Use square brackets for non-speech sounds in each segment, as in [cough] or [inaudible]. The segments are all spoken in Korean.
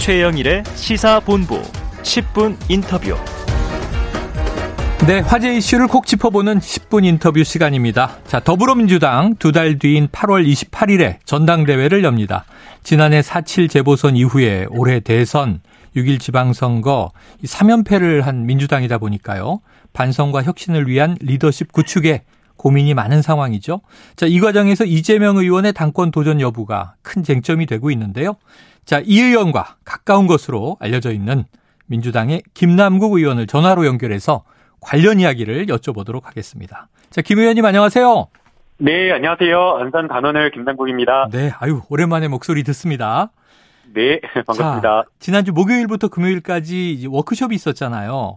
최영일의 시사본부 10분 인터뷰. 네, 화제 이슈를 콕 짚어보는 10분 인터뷰 시간입니다. 자, 더불어민주당 두 달 뒤인 8월 28일에 전당대회를 엽니다. 지난해 4.7 재보선 이후에 올해 대선, 6일 지방선거 3연패를 한 민주당이다 보니까요. 반성과 혁신을 위한 리더십 구축에 고민이 많은 상황이죠. 자, 이 과정에서 이재명 의원의 당권 도전 여부가 큰 쟁점이 되고 있는데요. 자, 이 의원과 가까운 것으로 알려져 있는 민주당의 김남국 의원을 전화로 연결해서 관련 이야기를 여쭤보도록 하겠습니다. 자, 김 의원님 안녕하세요. 네, 안녕하세요. 안산 단원을 김남국입니다. 네, 아유, 오랜만에 목소리 듣습니다. 네, [laughs] 반갑습니다. 자, 지난주 목요일부터 금요일까지 워크숍이 있었잖아요.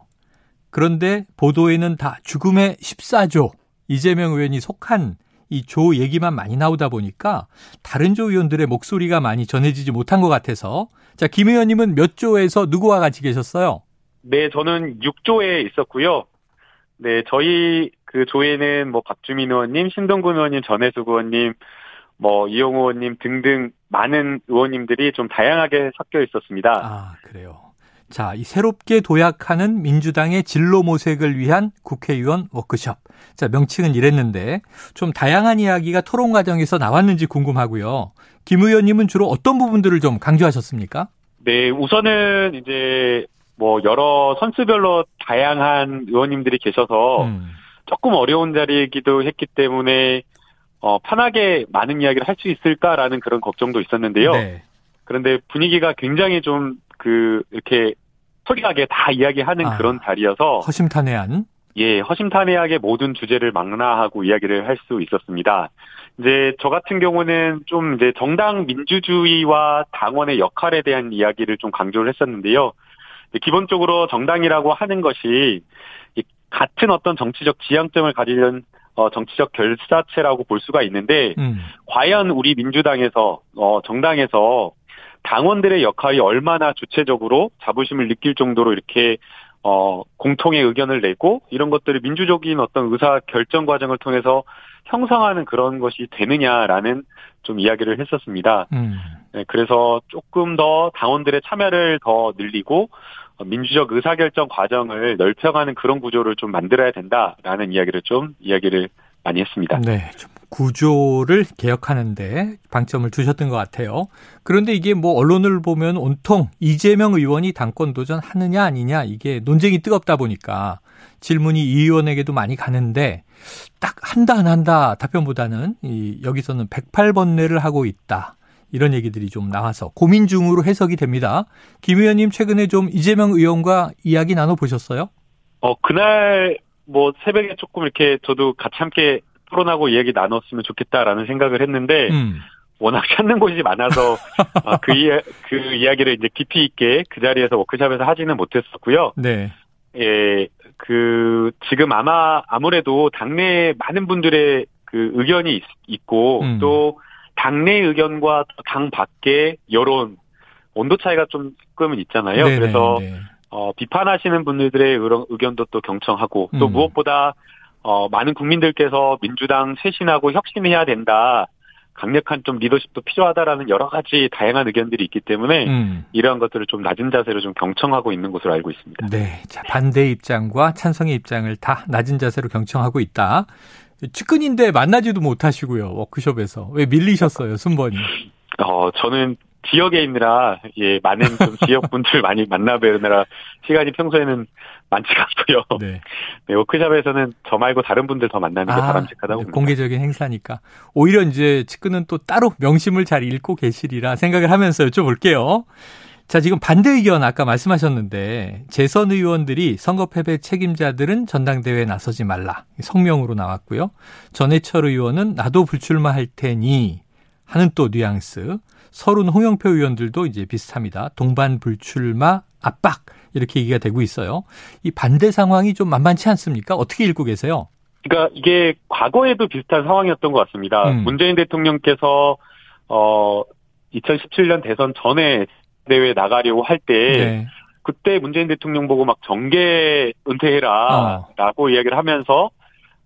그런데 보도에는 다 죽음의 14조 이재명 의원이 속한 이 조 얘기만 많이 나오다 보니까 다른 조 의원들의 목소리가 많이 전해지지 못한 것 같아서 자, 김 의원님은 몇 조에서 누구와 같이 계셨어요? 네, 저는 6조에 있었고요. 네, 저희 그 조에는 뭐 박주민 의원님, 신동근 의원님, 전혜숙 의원님, 뭐 이용호 의원님 등등 많은 의원님들이 좀 다양하게 섞여 있었습니다. 아, 그래요. 자, 이 새롭게 도약하는 민주당의 진로 모색을 위한 국회의원 워크숍. 자, 명칭은 이랬는데 좀 다양한 이야기가 토론 과정에서 나왔는지 궁금하고요. 김 의원님은 주로 어떤 부분들을 좀 강조하셨습니까? 네, 우선은 이제 뭐 여러 선수별로 다양한 의원님들이 계셔서 음. 조금 어려운 자리이기도 했기 때문에 어, 편하게 많은 이야기를 할 수 있을까라는 그런 걱정도 있었는데요. 네. 그런데 분위기가 굉장히 좀그 이렇게 소리하게 다 이야기하는 아, 그런 자리여서 허심탄회한 예, 허심탄회하게 모든 주제를 망라하고 이야기를 할 수 있었습니다. 이제 저 같은 경우는 좀 이제 정당 민주주의와 당원의 역할에 대한 이야기를 좀 강조를 했었는데요. 기본적으로 정당이라고 하는 것이 같은 어떤 정치적 지향점을 가지는 어, 정치적 결사체라고 볼 수가 있는데 음. 과연 우리 민주당에서 어, 정당에서 당원들의 역할이 얼마나 주체적으로 자부심을 느낄 정도로 이렇게 어, 공통의 의견을 내고 이런 것들을 민주적인 어떤 의사 결정 과정을 통해서 형성하는 그런 것이 되느냐라는 좀 이야기를 했었습니다. 음. 네, 그래서 조금 더 당원들의 참여를 더 늘리고 민주적 의사결정 과정을 넓혀가는 그런 구조를 좀 만들어야 된다라는 이야기를 좀 이야기를 많이 했습니다. 네, 좀 구조를 개혁하는데 방점을 두셨던 것 같아요. 그런데 이게 뭐 언론을 보면 온통 이재명 의원이 당권 도전 하느냐 아니냐 이게 논쟁이 뜨겁다 보니까 질문이 이 의원에게도 많이 가는데 딱 한다 안 한다 답변보다는 이 여기서는 108번뇌를 하고 있다. 이런 얘기들이 좀 나와서 고민 중으로 해석이 됩니다. 김 의원님 최근에 좀 이재명 의원과 이야기 나눠 보셨어요? 어 그날 뭐 새벽에 조금 이렇게 저도 같이 함께 토론하고 이야기 나눴으면 좋겠다라는 생각을 했는데 음. 워낙 찾는 곳이 많아서 [laughs] 아, 그, 이야, 그 이야기를 이제 깊이 있게 그 자리에서 워크샵에서 하지는 못했었고요. 네. 예, 그 지금 아마 아무래도 당내 많은 분들의 그 의견이 있, 고 음. 또 당내 의견과 당 밖의 여론 온도 차이가 좀 조금은 있잖아요. 네네, 그래서 네. 어, 비판하시는 분들의 의견도 또 경청하고 또 음. 무엇보다 어, 많은 국민들께서 민주당 쇄신하고 혁신해야 된다. 강력한 좀 리더십도 필요하다라는 여러 가지 다양한 의견들이 있기 때문에 음. 이러한 것들을 좀 낮은 자세로 좀 경청하고 있는 것으로 알고 있습니다. 네. 자, 반대 입장과 찬성의 입장을 다 낮은 자세로 경청하고 있다. 측근인데 만나지도 못하시고요. 워크숍에서. 왜 밀리셨어요, 순번이? 어, 저는 지역에 있느라 예 많은 좀 [laughs] 지역 분들 많이 만나 뵈느라 시간이 평소에는 많지가 않고요. 네. [laughs] 네. 워크샵에서는 저 말고 다른 분들 더 만나는 게 아, 바람직하다고 봅니다. 공개적인 행사니까 오히려 이제 측근은 또 따로 명심을 잘 읽고 계시리라 생각을 하면서 여쭤볼게요. 자, 지금 반대 의견 아까 말씀하셨는데 재선 의원들이 선거 패배 책임자들은 전당대회에 나서지 말라. 성명으로 나왔고요. 전해철 의원은 나도 불출마할 테니 하는 또 뉘앙스. 서른 홍영표 의원들도 이제 비슷합니다. 동반 불출마 압박 이렇게 얘기가 되고 있어요. 이 반대 상황이 좀 만만치 않습니까? 어떻게 읽고 계세요? 그러니까 이게 과거에도 비슷한 상황이었던 것 같습니다. 음. 문재인 대통령께서 어 2017년 대선 전에 대회 나가려고 할때 네. 그때 문재인 대통령 보고 막 정계 은퇴해라라고 어. 이야기를 하면서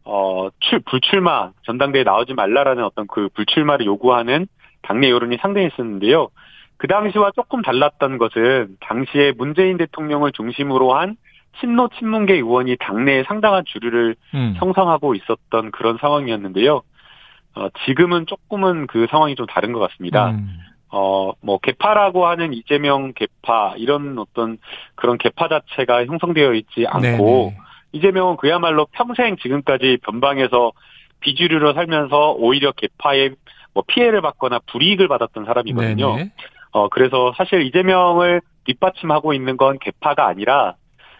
어, 출, 불출마, 전당대회 나오지 말라라는 어떤 그 불출마를 요구하는 당내 여론이 상당히 있었는데요. 그 당시와 조금 달랐던 것은 당시에 문재인 대통령을 중심으로 한 친노 친문계 의원이 당내에 상당한 주류를 음. 형성하고 있었던 그런 상황이었는데요. 어, 지금은 조금은 그 상황이 좀 다른 것 같습니다. 음. 어, 뭐, 개파라고 하는 이재명 개파, 이런 어떤 그런 개파 자체가 형성되어 있지 않고, 네네. 이재명은 그야말로 평생 지금까지 변방에서 비주류로 살면서 오히려 개파에 뭐 피해를 받거나 불이익을 받았던 사람이거든요. 네네. 어, 그래서 사실 이재명을 뒷받침하고 있는 건 개파가 아니라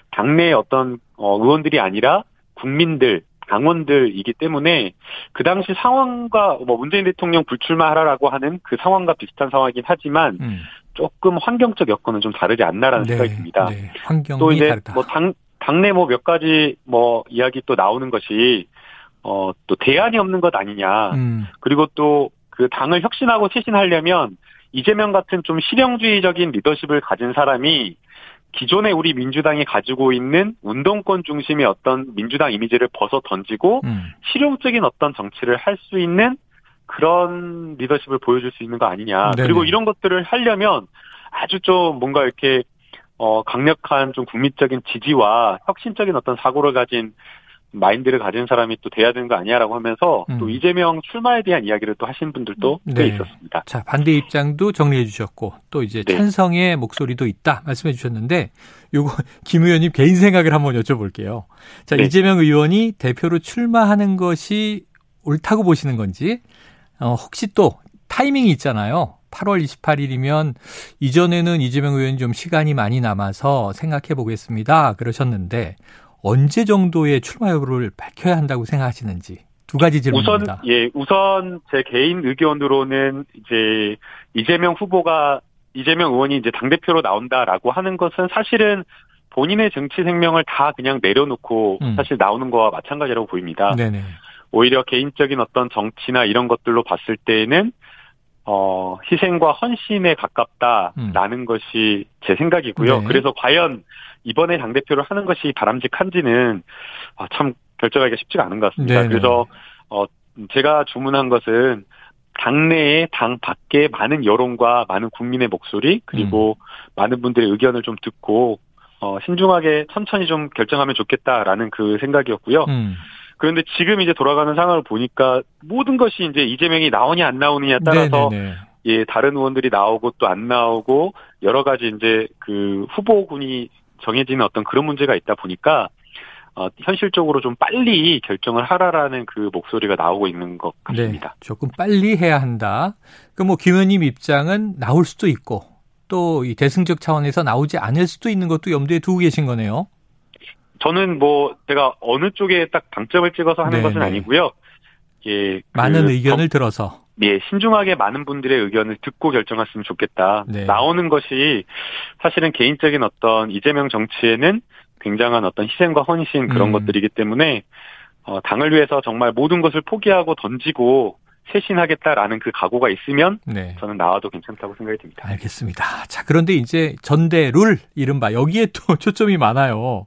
당내의 어떤 어, 의원들이 아니라 국민들, 당원들이기 때문에 그 당시 상황과 뭐 문재인 대통령 불출마하라라고 하는 그 상황과 비슷한 상황이긴 하지만 음. 조금 환경적 여건은 좀 다르지 않나라는 생각이 듭니다. 네. 환경이 또 이제 다르다. 뭐 당 당내 뭐 몇 가지 뭐 이야기 또 나오는 것이 어 또 대안이 없는 것 아니냐. 음. 그리고 또 그 당을 혁신하고 쇄신하려면 이재명 같은 좀 실용주의적인 리더십을 가진 사람이 기존에 우리 민주당이 가지고 있는 운동권 중심의 어떤 민주당 이미지를 벗어 던지고 음. 실용적인 어떤 정치를 할 수 있는 그런 리더십을 보여줄 수 있는 거 아니냐. 네네. 그리고 이런 것들을 하려면 아주 좀 뭔가 이렇게 어 강력한 좀 국민적인 지지와 혁신적인 어떤 사고를 가진 마인드를 가진 사람이 또 돼야 되는 거 아니야라고 하면서 음. 또 이재명 출마에 대한 이야기를 또 하신 분들도 꽤 네. 있었습니다. 자, 반대 입장도 정리해 주셨고 또 이제 네. 찬성의 목소리도 있다 말씀해 주셨는데 요거 [laughs] 김 의원님 개인 생각을 한번 여쭤볼게요. 자, 네. 이재명 의원이 대표로 출마하는 것이 옳다고 보시는 건지 어, 혹시 또 타이밍이 있잖아요. 8월 28일이면 이전에는 이재명 의원이 좀 시간이 많이 남아서 생각해 보겠습니다. 그러셨는데 언제 정도의 출마 여부를 밝혀야 한다고 생각하시는지 두 가지 우선 질문입니다. 예 우선 제 개인 의견으로는 이제 이재명 후보가 이재명 의원이 이제 당 대표로 나온다라고 하는 것은 사실은 본인의 정치 생명을 다 그냥 내려놓고 음. 사실 나오는 거와 마찬가지라고 보입니다. 네네. 오히려 개인적인 어떤 정치나 이런 것들로 봤을 때에는 어 희생과 헌신에 가깝다라는 것이 제 생각이고요. 음. 네. 그래서 과연 이번에 당 대표를 하는 것이 바람직한지는 아, 참 결정하기가 쉽지가 않은 것 같습니다. 네네. 그래서 어 제가 주문한 것은 당내에 당 밖에 많은 여론과 많은 국민의 목소리 그리고 많은 분들의 의견을 좀 듣고 어 신중하게 천천히 좀 결정하면 좋겠다라는 그 생각이었고요. 음. 그런데 지금 이제 돌아가는 상황을 보니까 모든 것이 이제 이재명이 나오냐 안 나오느냐에 따라서 네네네. 예 다른 의원들이 나오고 또 안 나오고 여러 가지 이제 그 후보군이 정해지는 어떤 그런 문제가 있다 보니까 어, 현실적으로 좀 빨리 결정을 하라라는 그 목소리가 나오고 있는 것 같습니다. 네, 조금 빨리 해야 한다. 그뭐 김 의원님 입장은 나올 수도 있고 또 이 대승적 차원에서 나오지 않을 수도 있는 것도 염두에 두고 계신 거네요. 저는 뭐 제가 어느 쪽에 딱 방점을 찍어서 하는 네, 것은 네. 아니고요. 예, 그 많은 의견을 들어서. 예, 신중하게 많은 분들의 의견을 듣고 결정했으면 좋겠다. 네. 나오는 것이 사실은 개인적인 어떤 이재명 정치에는 굉장한 어떤 희생과 헌신 그런 음. 것들이기 때문에 어, 당을 위해서 정말 모든 것을 포기하고 던지고 쇄신하겠다라는 그 각오가 있으면 네. 저는 나와도 괜찮다고 생각이 듭니다. 알겠습니다. 자, 그런데 이제 전대 룰 이른바 여기에 또 [laughs] 초점이 많아요.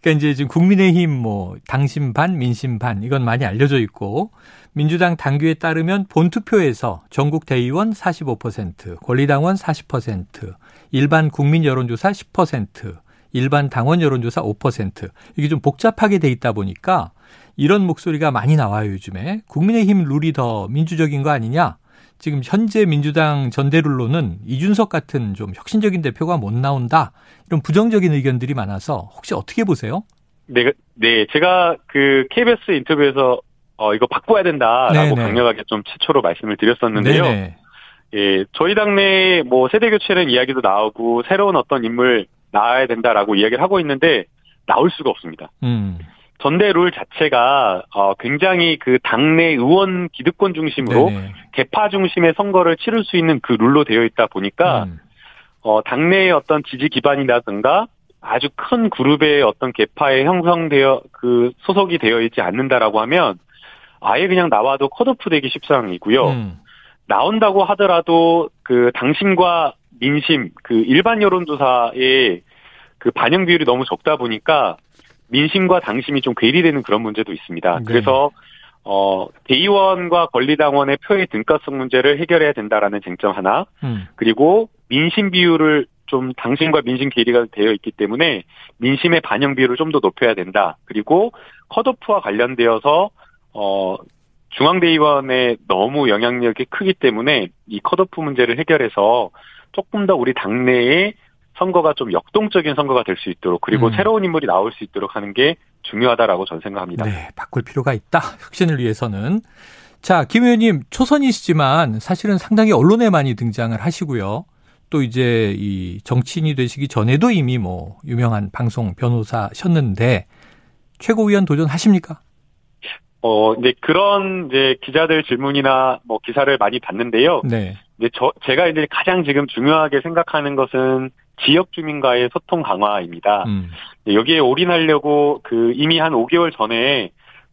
그러니까 이제 지금 국민의힘 뭐 당심 반 민심 반 이건 많이 알려져 있고 민주당 당규에 따르면 본투표에서 전국 대의원 45%, 권리당원 40%, 일반 국민 여론조사 10%, 일반 당원 여론조사 5% 이게 좀 복잡하게 돼 있다 보니까 이런 목소리가 많이 나와요 요즘에 국민의힘 룰이 더 민주적인 거 아니냐? 지금 현재 민주당 전대룰로는 이준석 같은 좀 혁신적인 대표가 못 나온다 이런 부정적인 의견들이 많아서 혹시 어떻게 보세요? 네, 네, 제가 그 KBS 인터뷰에서 어 이거 바꿔야 된다라고 네네. 강력하게 좀 최초로 말씀을 드렸었는데요. 네네. 예, 저희 당내 뭐 세대 교체는 이야기도 나오고 새로운 어떤 인물 나와야 된다라고 이야기를 하고 있는데 나올 수가 없습니다. 음. 전대 룰 자체가 어 굉장히 그 당내 의원 기득권 중심으로 네네. 개파 중심의 선거를 치를 수 있는 그 룰로 되어 있다 보니까 음. 어 당내의 어떤 지지 기반이라든가 아주 큰 그룹의 어떤 개파에 형성되어 그 소속이 되어 있지 않는다라고 하면 아예 그냥 나와도 컷오프 되기 십상이고요. 음. 나온다고 하더라도 그 당심과 민심 그 일반 여론조사의 그 반영 비율이 너무 적다 보니까 민심과 당심이 좀 괴리되는 그런 문제도 있습니다. 네. 그래서 어, 대의원과 권리당원의 표의 등가성 문제를 해결해야 된다라는 쟁점 하나, 음. 그리고 민심 비율을 좀 당신과 민심 괴리가 되어 있기 때문에 민심의 반영 비율을 좀 더 높여야 된다. 그리고 컷오프와 관련되어서 어 중앙대의원의 너무 영향력이 크기 때문에 이 컷오프 문제를 해결해서 조금 더 우리 당내에 선거가 좀 역동적인 선거가 될 수 있도록 그리고 음. 새로운 인물이 나올 수 있도록 하는 게 중요하다라고 저는 생각합니다. 네, 바꿀 필요가 있다. 혁신을 위해서는. 자, 김 의원님 초선이시지만 사실은 상당히 언론에 많이 등장을 하시고요. 또 이제 이 정치인이 되시기 전에도 이미 뭐 유명한 방송 변호사셨는데 최고위원 도전하십니까? 어, 이제 그런 이제 기자들 질문이나 뭐 기사를 많이 봤는데요. 네. 이제 저 제가 이제 가장 지금 중요하게 생각하는 것은 지역 주민과의 소통 강화입니다. 음. 여기에 올인하려고 그 이미 한 5개월 전에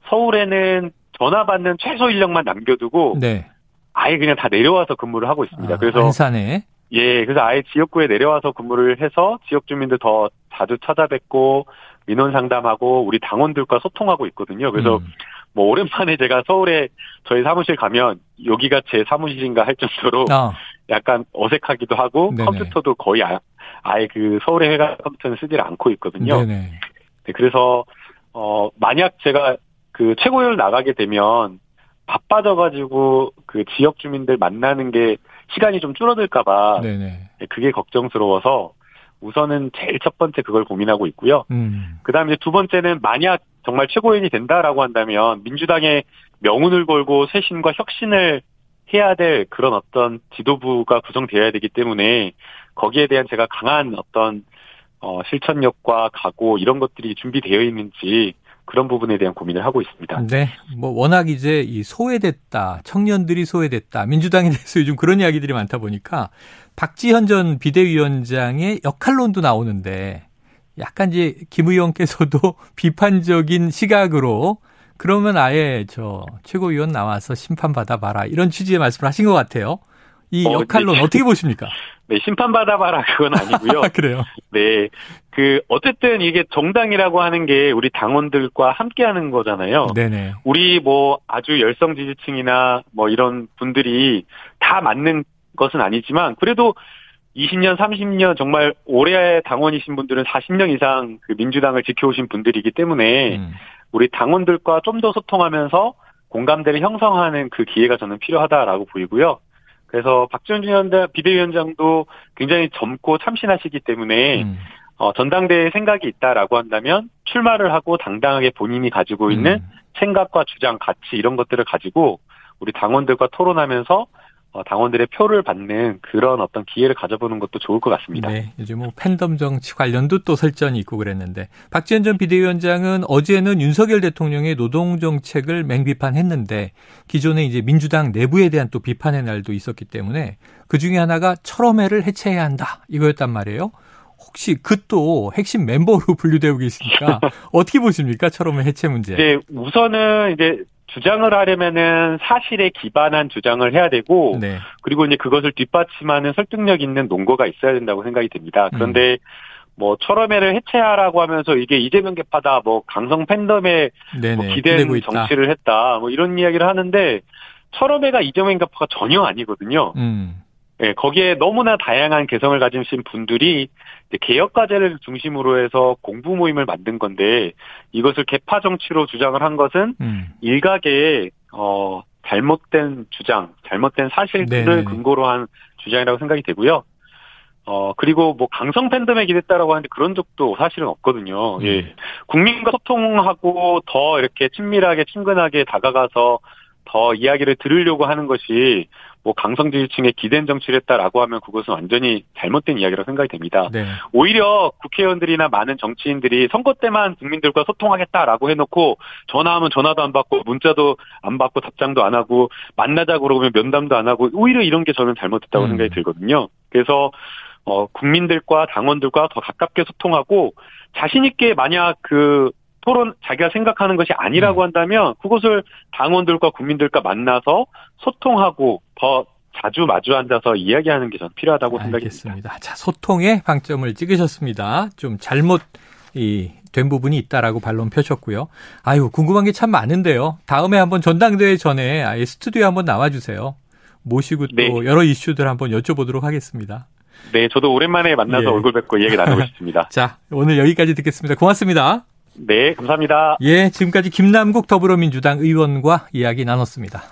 서울에는 전화 받는 최소 인력만 남겨두고 네. 아예 그냥 다 내려와서 근무를 하고 있습니다. 아, 그래서 안산에 예, 그래서 아예 지역구에 내려와서 근무를 해서 지역 주민들 더 자주 찾아뵙고 민원 상담하고 우리 당원들과 소통하고 있거든요. 그래서 음. 뭐 오랜만에 제가 서울에 저희 사무실 가면 여기가 제 사무실인가 할 정도로 어. 약간 어색하기도 하고 네네. 컴퓨터도 거의 아, 아예 그 서울의 회가 컴퓨터는 쓰질 않고 있거든요. 네네. 네, 그래서 어 만약 제가 그 최고위원 나가게 되면 바빠져가지고 그 지역 주민들 만나는 게 시간이 좀 줄어들까봐 네, 그게 걱정스러워서 우선은 제일 첫 번째 그걸 고민하고 있고요. 음. 그다음에 두 번째는 만약 정말 최고위원이 된다라고 한다면 민주당의 명운을 걸고 쇄신과 혁신을 해야 될 그런 어떤 지도부가 구성되어야 되기 때문에 거기에 대한 제가 강한 어떤 어, 실천력과 각오 이런 것들이 준비되어 있는지 그런 부분에 대한 고민을 하고 있습니다. 네. 뭐 워낙 이제 이 소외됐다, 청년들이 소외됐다, 민주당에 대해서 [laughs] 요즘 그런 이야기들이 많다 보니까 박지현 전 비대위원장의 역할론도 나오는데 약간 이제 김 의원께서도 [laughs] 비판적인 시각으로 그러면 아예 저 최고위원 나와서 심판 받아 봐라 이런 취지의 말씀을 하신 것 같아요. 이 어, 역할론 네. 어떻게 보십니까? [laughs] 네, 심판 받아봐라 그건 아니고요. [laughs] 그래요. 네, 그 어쨌든 이게 정당이라고 하는 게 우리 당원들과 함께하는 거잖아요. 네네. 우리 뭐 아주 열성 지지층이나 뭐 이런 분들이 다 맞는 것은 아니지만 그래도 20년, 30년 정말 오래 당원이신 분들은 40년 이상 그 민주당을 지켜오신 분들이기 때문에 음. 우리 당원들과 좀 더 소통하면서 공감대를 형성하는 그 기회가 저는 필요하다라고 보이고요. 그래서 박준준 비대위원장도 굉장히 젊고 참신하시기 때문에 음. 어, 전당대회 생각이 있다라고 한다면 출마를 하고 당당하게 본인이 가지고 있는 음. 생각과 주장, 가치 이런 것들을 가지고 우리 당원들과 토론하면서 어, 당원들의 표를 받는 그런 어떤 기회를 가져보는 것도 좋을 것 같습니다. 네, 요즘 뭐 팬덤 정치 관련도 또 설전이 있고 그랬는데 박지원 전 비대위원장은 어제는 윤석열 대통령의 노동 정책을 맹비판했는데 기존에 이제 민주당 내부에 대한 또 비판의 날도 있었기 때문에 그 중에 하나가 철험회를 해체해야 한다 이거였단 말이에요. 혹시 그 또 핵심 멤버로 [laughs] 분류되고 계시니까 [laughs] 어떻게 보십니까? 철험회 해체 문제. 네, 우선은 이제 주장을 하려면은 사실에 기반한 주장을 해야 되고 네. 그리고 이제 그것을 뒷받침하는 설득력 있는 논거가 있어야 된다고 생각이 됩니다. 그런데 음. 뭐 철험회를 해체하라고 하면서 이게 이재명 개파다 뭐 강성 팬덤에 뭐 기댄 정치를 했다 뭐 이런 이야기를 하는데 철험회가 이재명 개파가 전혀 아니거든요. 음. 예, 거기에 너무나 다양한 개성을 가지신 분들이 개혁 과제를 중심으로 해서 공부 모임을 만든 건데 이것을 개파 정치로 주장을 한 것은 음. 일각의 어 잘못된 주장, 잘못된 사실을 네네. 근거로 한 주장이라고 생각이 되고요. 어, 그리고 뭐 강성 팬덤에 기댔다라고 하는데 그런 적도 사실은 없거든요. 음. 예. 국민과 소통하고 더 이렇게 친밀하게 친근하게 다가가서 더 이야기를 들으려고 하는 것이 뭐 강성 지지층의 기댄 정치를 했다라고 하면 그것은 완전히 잘못된 이야기라고 생각이 됩니다. 네. 오히려 국회의원들이나 많은 정치인들이 선거 때만 국민들과 소통하겠다라고 해놓고 전화하면 전화도 안 받고 문자도 안 받고 답장도 안 하고 만나자 그러면 면담도 안 하고 오히려 이런 게 저는 잘못됐다고 음. 생각이 들거든요. 그래서 어 국민들과 당원들과 더 가깝게 소통하고 자신 있게 만약 그 토론 자기가 생각하는 것이 아니라고 음. 한다면 그것을 당원들과 국민들과 만나서 소통하고 더 자주 마주 앉아서 이야기하는 게 전 필요하다고 생각이 듭니다. 자, 소통에 방점을 찍으셨습니다. 좀 잘못 이 된 부분이 있다라고 반론 펴셨고요. 아유 궁금한 게 참 많은데요. 다음에 한번 전당대회 전에 아예 스튜디오에 한번 나와 주세요. 모시고 또 네. 여러 이슈들 한번 여쭤보도록 하겠습니다. 네, 저도 오랜만에 만나서 예. 얼굴 뵙고 이야기 나누고 싶습니다. [laughs] 자 오늘 여기까지 듣겠습니다. 고맙습니다. 네, 감사합니다. 예 지금까지 김남국 더불어민주당 의원과 이야기 나눴습니다.